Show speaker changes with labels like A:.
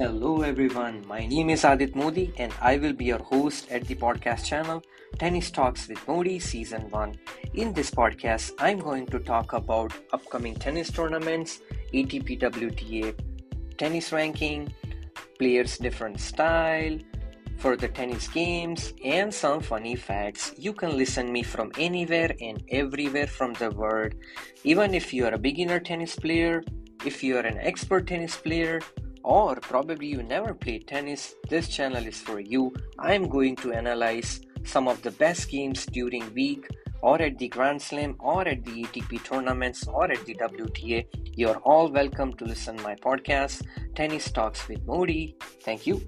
A: Hello everyone, my name is Adit Modi and I will be your host at the podcast channel Tennis Talks with Modi Season 1. In this podcast, I'm going to talk about upcoming tennis tournaments, ATP WTA tennis ranking, players' different style, for the tennis games and some funny facts. You can listen me from anywhere and everywhere from the world. Even if you are a beginner tennis player, if you are an expert tennis player, or probably you never played tennis, this channel is for you. I am going to analyze some of the best games during week or at the Grand Slam or at the ATP tournaments or at the WTA. You're all welcome to listen my podcast Tennis Talks with Modi. Thank you.